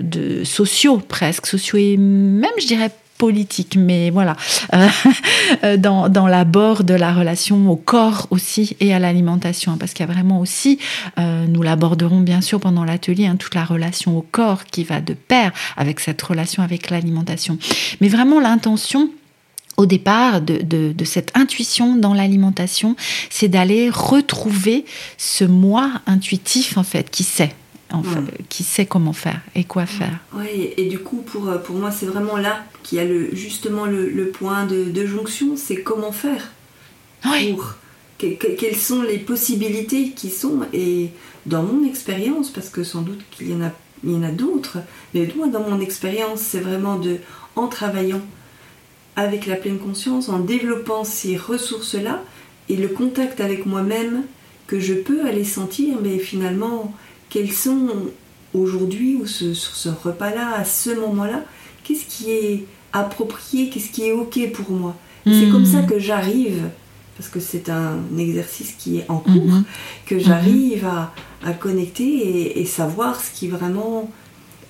de sociaux presque, sociaux et même je dirais politique, mais voilà, euh, euh, dans, l'abord de la relation au corps aussi et à l'alimentation, hein, parce qu'il y a vraiment aussi, euh, nous l'aborderons bien sûr pendant l'atelier, hein, toute la relation au corps qui va de pair avec cette relation avec l'alimentation. Mais vraiment l'intention au départ de cette intuition dans l'alimentation, c'est d'aller retrouver ce moi intuitif en fait qui sait. En fait, Mm. qui sait comment faire et quoi faire. Oui, et du coup, pour, euh, pour moi, c'est vraiment là qu'il y a le, justement le, le point de, de jonction, c'est comment faire Oui. pour que- que- quelles sont les possibilités qui sont et dans mon expérience parce que sans doute qu'il y en a il y en a d'autres mais moi dans mon expérience c'est vraiment de en travaillant avec la pleine conscience en développant ces ressources là et le contact avec moi-même que je peux aller sentir mais finalement quels sont aujourd'hui ou ce- sur ce repas là à ce moment là qu'est-ce qui est approprié qu'est-ce qui est ok pour moi? C'est Mm. comme ça que j'arrive parce que c'est un exercice qui est en cours, mhm. que j'arrive à, à, connecter et, savoir ce qui vraiment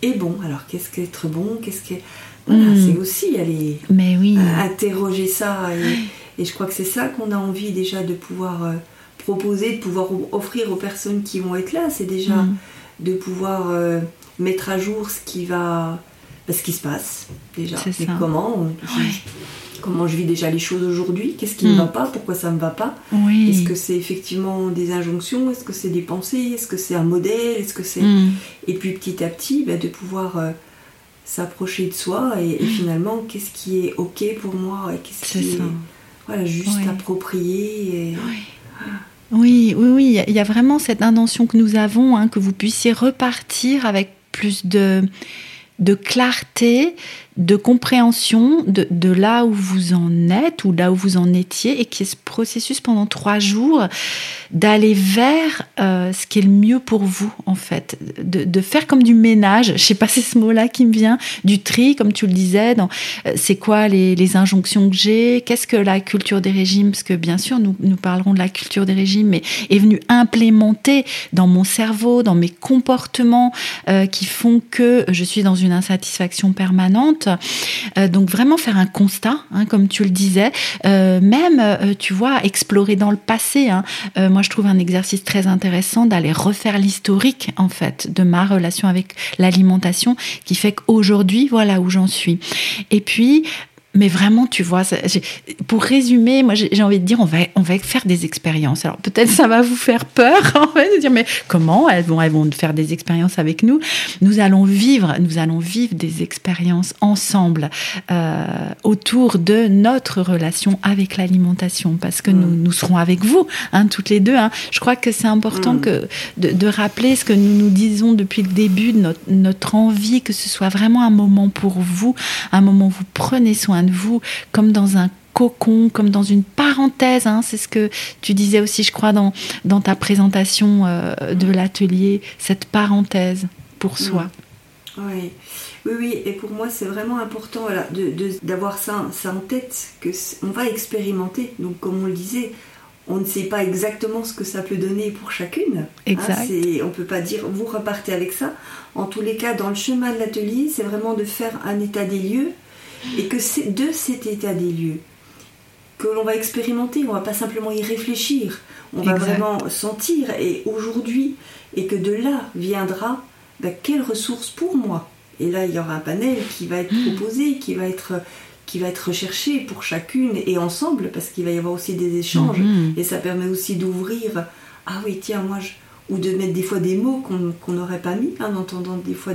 est bon. Alors qu'est-ce qu'être bon? Qu'est-ce que voilà, c'est aussi aller Mais oui. interroger ça et, et, je crois que c'est ça qu'on a envie déjà de pouvoir euh, proposer, de pouvoir offrir aux personnes qui vont être là. C'est déjà mhm. de pouvoir euh, mettre à jour ce qui va, bah, ce qui se passe déjà. Et comment comment je vis déjà les choses aujourd'hui, qu'est-ce qui ne va mm. pas, pourquoi ça ne va pas? Est-ce que c'est effectivement des injonctions, est-ce que c'est des pensées, est-ce que c'est un modèle, est-ce que c'est... Mm. Et puis petit à petit, bah, de pouvoir euh, s'approcher de soi et, finalement, qu'est-ce qui est OK pour moi, qu'est-ce qui est voilà, juste approprié. Oui, oui, oui, il y a vraiment cette intention que nous avons, hein, que vous puissiez repartir avec plus de, de clarté, de compréhension de, de, là où vous en êtes ou là où vous en étiez et qui est ce processus pendant trois jours d'aller vers euh, ce qui est le mieux pour vous en fait, de, de faire comme du ménage, je sais pas c'est ce mot-là qui me vient, du tri comme tu le disais, euh, c'est quoi les, les, injonctions que j'ai, qu'est-ce que la culture des régimes, parce que bien sûr nous, nous parlerons de la culture des régimes, mais est venue implémenter dans mon cerveau, dans mes comportements euh, qui font que je suis dans une insatisfaction permanente euh, donc vraiment faire un constat, hein, comme tu le disais, euh, même, euh, tu vois, explorer dans le passé. Hein. moi, je trouve un exercice très intéressant d'aller refaire l'historique, en fait, de ma relation avec l'alimentation, qui fait qu'aujourd'hui, voilà où j'en suis. Et puis, mais vraiment, tu vois, pour résumer, moi j'ai envie de dire, on va, on va faire des expériences. Alors peut-être ça va vous faire peur, en fait, de dire, mais comment elles vont, elles vont faire des expériences avec nous? Nous allons vivre, nous allons vivre des expériences ensemble euh, autour de notre relation avec l'alimentation, parce que nous, mm. nous serons avec vous, hein, toutes les deux. Hein. Je crois que c'est important mm. que de, de, rappeler ce que nous nous disons depuis le début, notre, notre envie que ce soit vraiment un moment pour vous, un moment où vous prenez soin de vous, comme dans un cocon, comme dans une parenthèse. Hein. c'est ce que tu disais aussi, je crois, dans, dans ta présentation euh, de l'atelier, cette parenthèse pour soi. Oui. Oui, oui, et pour moi c'est vraiment important d'avoir ça, ça en tête, que on va expérimenter. Donc comme on le disait, on ne sait pas exactement ce que ça peut donner pour chacune. Hein. Exact. on ne peut pas dire vous repartez avec ça. En tous les cas, dans le chemin de l'atelier, c'est vraiment de faire un état des lieux et que c'est de cet état des lieux que l'on va expérimenter, on va pas simplement y réfléchir, on va vraiment sentir et aujourd'hui, et que de là viendra ben, quelle ressource pour moi? Et là, il y aura un panel qui va être hmm. proposé, qui va être qui va être recherché pour chacune et ensemble, parce qu'il va y avoir aussi des échanges, hmm. et ça permet aussi d'ouvrir, ah oui, tiens, moi, je... ou de mettre des fois des mots qu'on n'aurait pas mis, hein, en entendant des fois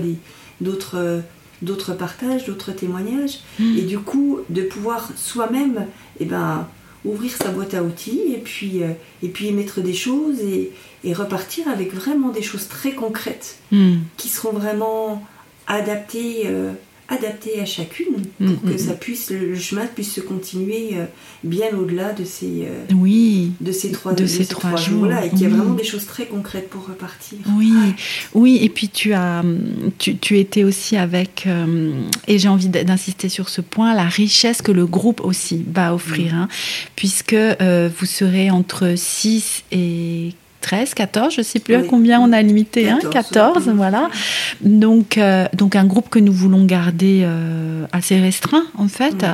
d'autres d'autres partages, d'autres témoignages, hmm. et du coup de pouvoir soi-même eh ben, ouvrir sa boîte à outils et puis, euh, et puis émettre des choses et, et, repartir avec vraiment des choses très concrètes hmm. qui seront vraiment adaptées euh, adapté à chacune pour mm, que mm, ça mm. puisse le, chemin puisse se continuer euh, bien au-delà de ces euh, oui. de ces trois de, ces, trois, jours là et qu'il y a vraiment des choses très concrètes pour repartir. Oui oui et puis tu as tu, tu étais aussi avec euh, et j'ai envie d'insister sur ce point la richesse que le groupe aussi va offrir hein, puisque vous serez entre 6 et 13, 14, je ne sais plus à combien on a limité, 14, hein, 14 voilà. Donc, euh, donc un groupe que nous voulons garder euh, assez restreint en fait,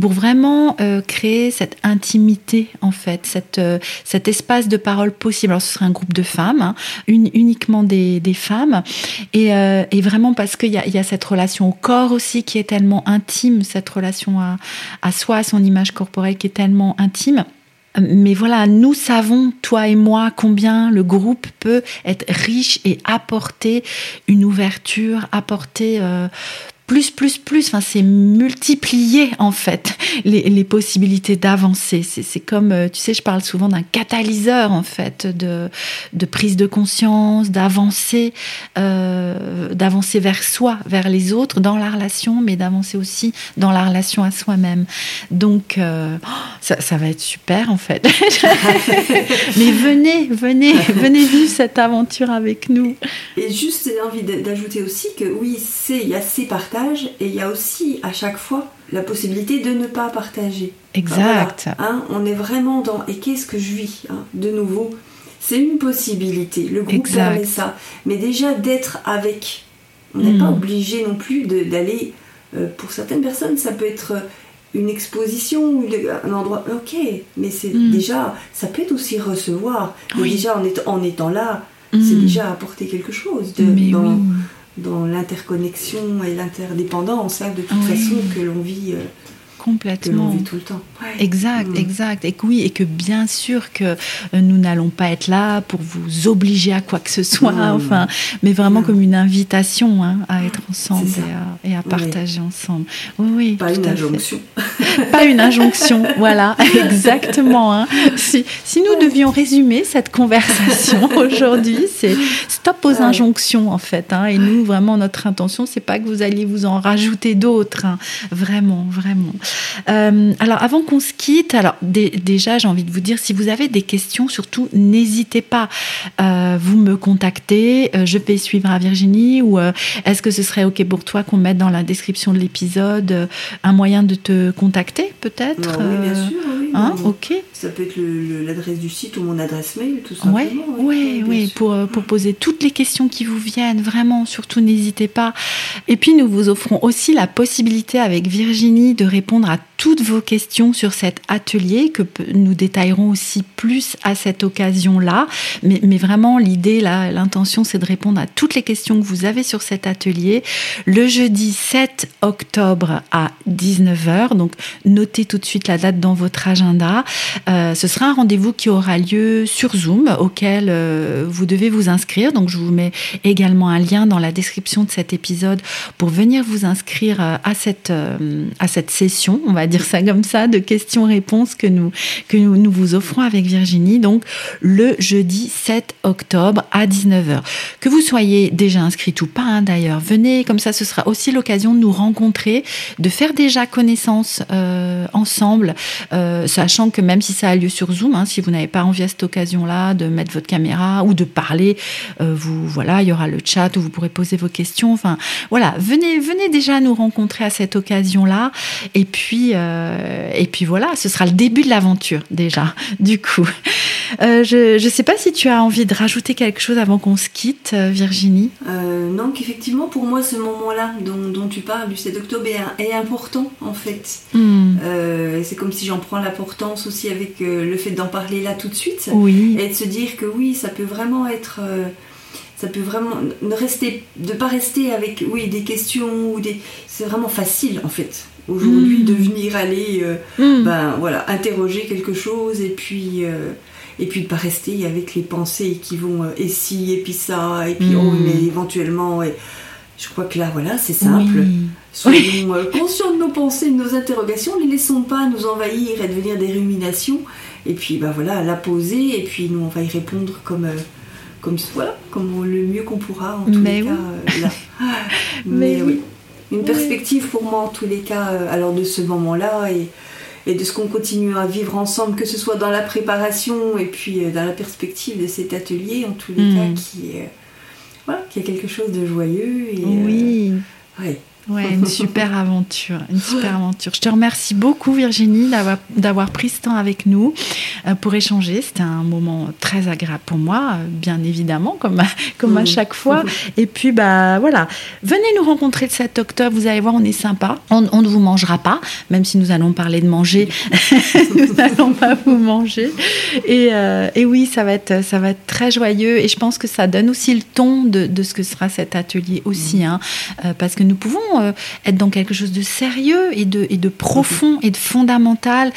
pour vraiment euh, créer cette intimité en fait, cette, cet espace de parole possible. Alors ce serait un groupe de femmes, hein, uniquement des, des, femmes, et, et vraiment parce qu'il y, y a, cette relation au corps aussi qui est tellement intime, cette relation à, à soi, à son image corporelle qui est tellement intime mais voilà, nous savons, toi et moi, combien le groupe peut être riche et apporter une ouverture, apporter euh, plus, plus, plus. Enfin, c'est multiplier en fait les, les possibilités d'avancer. C'est comme, euh, tu sais, je parle souvent d'un catalyseur en fait de, de prise de conscience, d'avancer, euh, d'avancer vers soi, vers les autres dans la relation, mais d'avancer aussi dans la relation à soi-même. Donc, euh, oh, ça, ça, va être super en fait. mais venez, venez, venez vivre cette aventure avec nous. Et juste, j'ai envie d'ajouter aussi que oui, c'est il y a ces partages partage et il y a aussi à chaque fois la possibilité de ne pas partager. Exact. hein, on est vraiment dans et qu'est-ce que je vis hein, De nouveau, c'est une possibilité. Le groupe Exact. permet ça. Mais déjà d'être avec. On n'est pas Mm. obligé non plus d'aller. euh, pour certaines personnes, ça peut être une exposition ou un endroit. Ok, mais c'est Mm. déjà. Ça peut être aussi recevoir. Oui. déjà en, étant- en étant là, Mm. c'est déjà apporter quelque chose de, Mais dans, oui. Dans l'interconnexion et l'interdépendance hein, de toute Oui. façon que l'on vit, que Complètement. vit tout le temps. Ouais. Exact, Mm. exact. Et que oui, et que bien sûr que euh, nous n'allons pas être là pour vous obliger à quoi que ce soit, enfin, mais vraiment Mm. comme une invitation hein, à être ensemble et à, et à partager ensemble. Oui, oui, Pas tout une à fait. injonction. Pas une injonction, voilà, exactement. hein. Si, si nous devions résumer cette conversation aujourd'hui, c'est stop aux injonctions en fait. hein. et nous, vraiment, notre intention, c'est pas que vous alliez vous en rajouter d'autres, vraiment, vraiment. Euh, alors, avant qu'on se quitte, alors dé- déjà, j'ai envie de vous dire, si vous avez des questions, surtout n'hésitez pas. Euh, vous me contactez, euh, je vais suivre à Virginie ou est-ce que ce serait ok pour toi qu'on mette dans la description de l'épisode un moyen de te contacter peut-être oui, bien euh, sûr. Oui, Hein, ok. Ça peut être l'adresse du site ou mon adresse mail, tout simplement. oui, sûr. pour, euh, pour poser toutes les questions qui vous viennent, vraiment, surtout n'hésitez pas. Et puis nous vous offrons aussi la possibilité avec Virginie de répondre à toutes vos questions sur cet atelier que nous détaillerons aussi plus à cette occasion-là. Mais, mais vraiment, l'idée, l'intention, c'est de répondre à toutes les questions que vous avez sur cet atelier le jeudi 7 octobre à 19h. Donc, notez tout de suite la date dans votre agenda. Euh, ce sera un rendez-vous qui aura lieu sur Zoom, auquel euh, vous devez vous inscrire. Donc, je vous mets également un lien dans la description de cet épisode pour venir vous inscrire euh, à cette, à cette session, on va dire ça comme ça, de questions-réponses que nous, que nous, nous vous offrons avec Virginie. Donc, le jeudi 7 octobre à 19h. Que vous soyez déjà inscrit ou pas, hein, d'ailleurs, venez, comme ça, ce sera aussi l'occasion de nous rencontrer, de faire déjà connaissance euh, ensemble, euh, sachant que même si ça a lieu sur Zoom, hein, si vous n'avez pas envie à cette occasion-là de mettre votre caméra ou de parler, euh, vous voilà, il y aura le chat où vous pourrez poser vos questions. Enfin, voilà, venez, venez déjà nous rencontrer à cette occasion-là, et puis, euh, et puis voilà, ce sera le début de l'aventure déjà. Du coup, Euh, je ne sais pas si tu as envie de rajouter quelque chose avant qu'on se quitte, euh, Virginie. Non, qu'effectivement, pour moi, ce moment-là dont, dont tu parles, du 7 octobre, est, est important, en fait. Hmm, c'est comme si j'en prends l'importance aussi avec le fait d'en parler là tout de suite. Oui, Et de se dire que oui, ça peut vraiment être. ça peut vraiment. Ne rester, de pas rester avec oui, des questions ou des. C'est vraiment facile, en fait. Aujourd'hui, Mm. de venir aller. euh, Hmm, ben voilà, interroger quelque chose et puis euh, et puis de pas rester avec les pensées qui vont euh, et si et puis ça et puis Mm. oh mais éventuellement et je crois que là voilà c'est simple. oui. Soyons euh, conscients de nos pensées, de nos interrogations, ne les laissons pas nous envahir et devenir des ruminations et puis bah voilà la poser et puis nous on va y répondre comme euh, comme voilà comme on- le mieux qu'on pourra en tous Mais les oui. cas là. Mais Mais, oui. Une perspective pour moi en tous les cas, euh, alors de ce moment-là et, et de ce qu'on continue à vivre ensemble, que ce soit dans la préparation et puis euh, dans la perspective de cet atelier, en tous les Mm. cas, qui est, euh, voilà, qui est quelque chose de joyeux. Et, euh, Oui. ouais. Ouais, une super aventure, une super aventure. Je te remercie beaucoup Virginie d'avoir d'avoir pris ce temps avec nous euh, pour échanger. C'était un moment très agréable pour moi, euh, bien évidemment, comme à, comme à Mhm. chaque fois. Et puis bah voilà, venez nous rencontrer le 7 octobre. Vous allez voir, on est sympa. On, on ne vous mangera pas, même si nous allons parler de manger. nous n'allons pas vous manger. Et, euh, et oui, ça va être ça va être très joyeux. Et je pense que ça donne aussi le ton de, de ce que sera cet atelier aussi, hein, parce que nous pouvons euh, être dans quelque chose de sérieux et de, et de profond et de fondamental,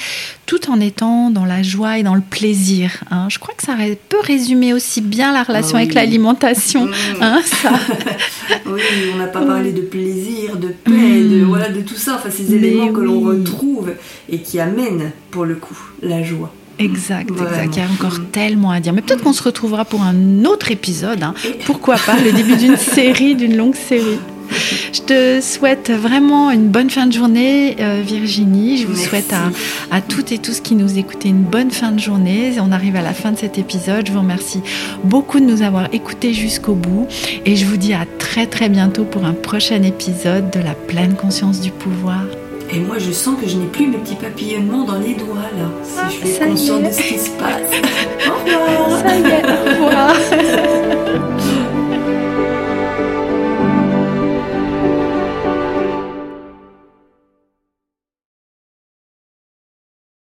tout en étant dans la joie et dans le plaisir. hein. Je crois que ça peut résumer aussi bien la relation Ah avec l'alimentation. Mm. hein, ça. oui, on n'a pas parlé de plaisir, de paix, de, Mm. voilà, de tout ça, enfin ces Mais éléments que l'on retrouve et qui amènent, pour le coup, la joie. Exact, exact. Vraiment. Il y a encore Mm. tellement à dire. Mais peut-être qu'on se retrouvera pour un autre épisode. hein. Pourquoi pas le début d'une série, d'une longue série. Je te souhaite vraiment une bonne fin de journée, euh, Virginie. Je vous souhaite à, à, toutes et tous qui nous écoutez une bonne fin de journée. On arrive à la fin de cet épisode. Je vous remercie beaucoup de nous avoir écoutés jusqu'au bout. Et je vous dis à très très bientôt pour un prochain épisode de la pleine conscience du pouvoir. Et moi, je sens que je n'ai plus mes petits papillonnements dans les doigts là. Si je suis ah, consciente de ce qui se passe. Au revoir.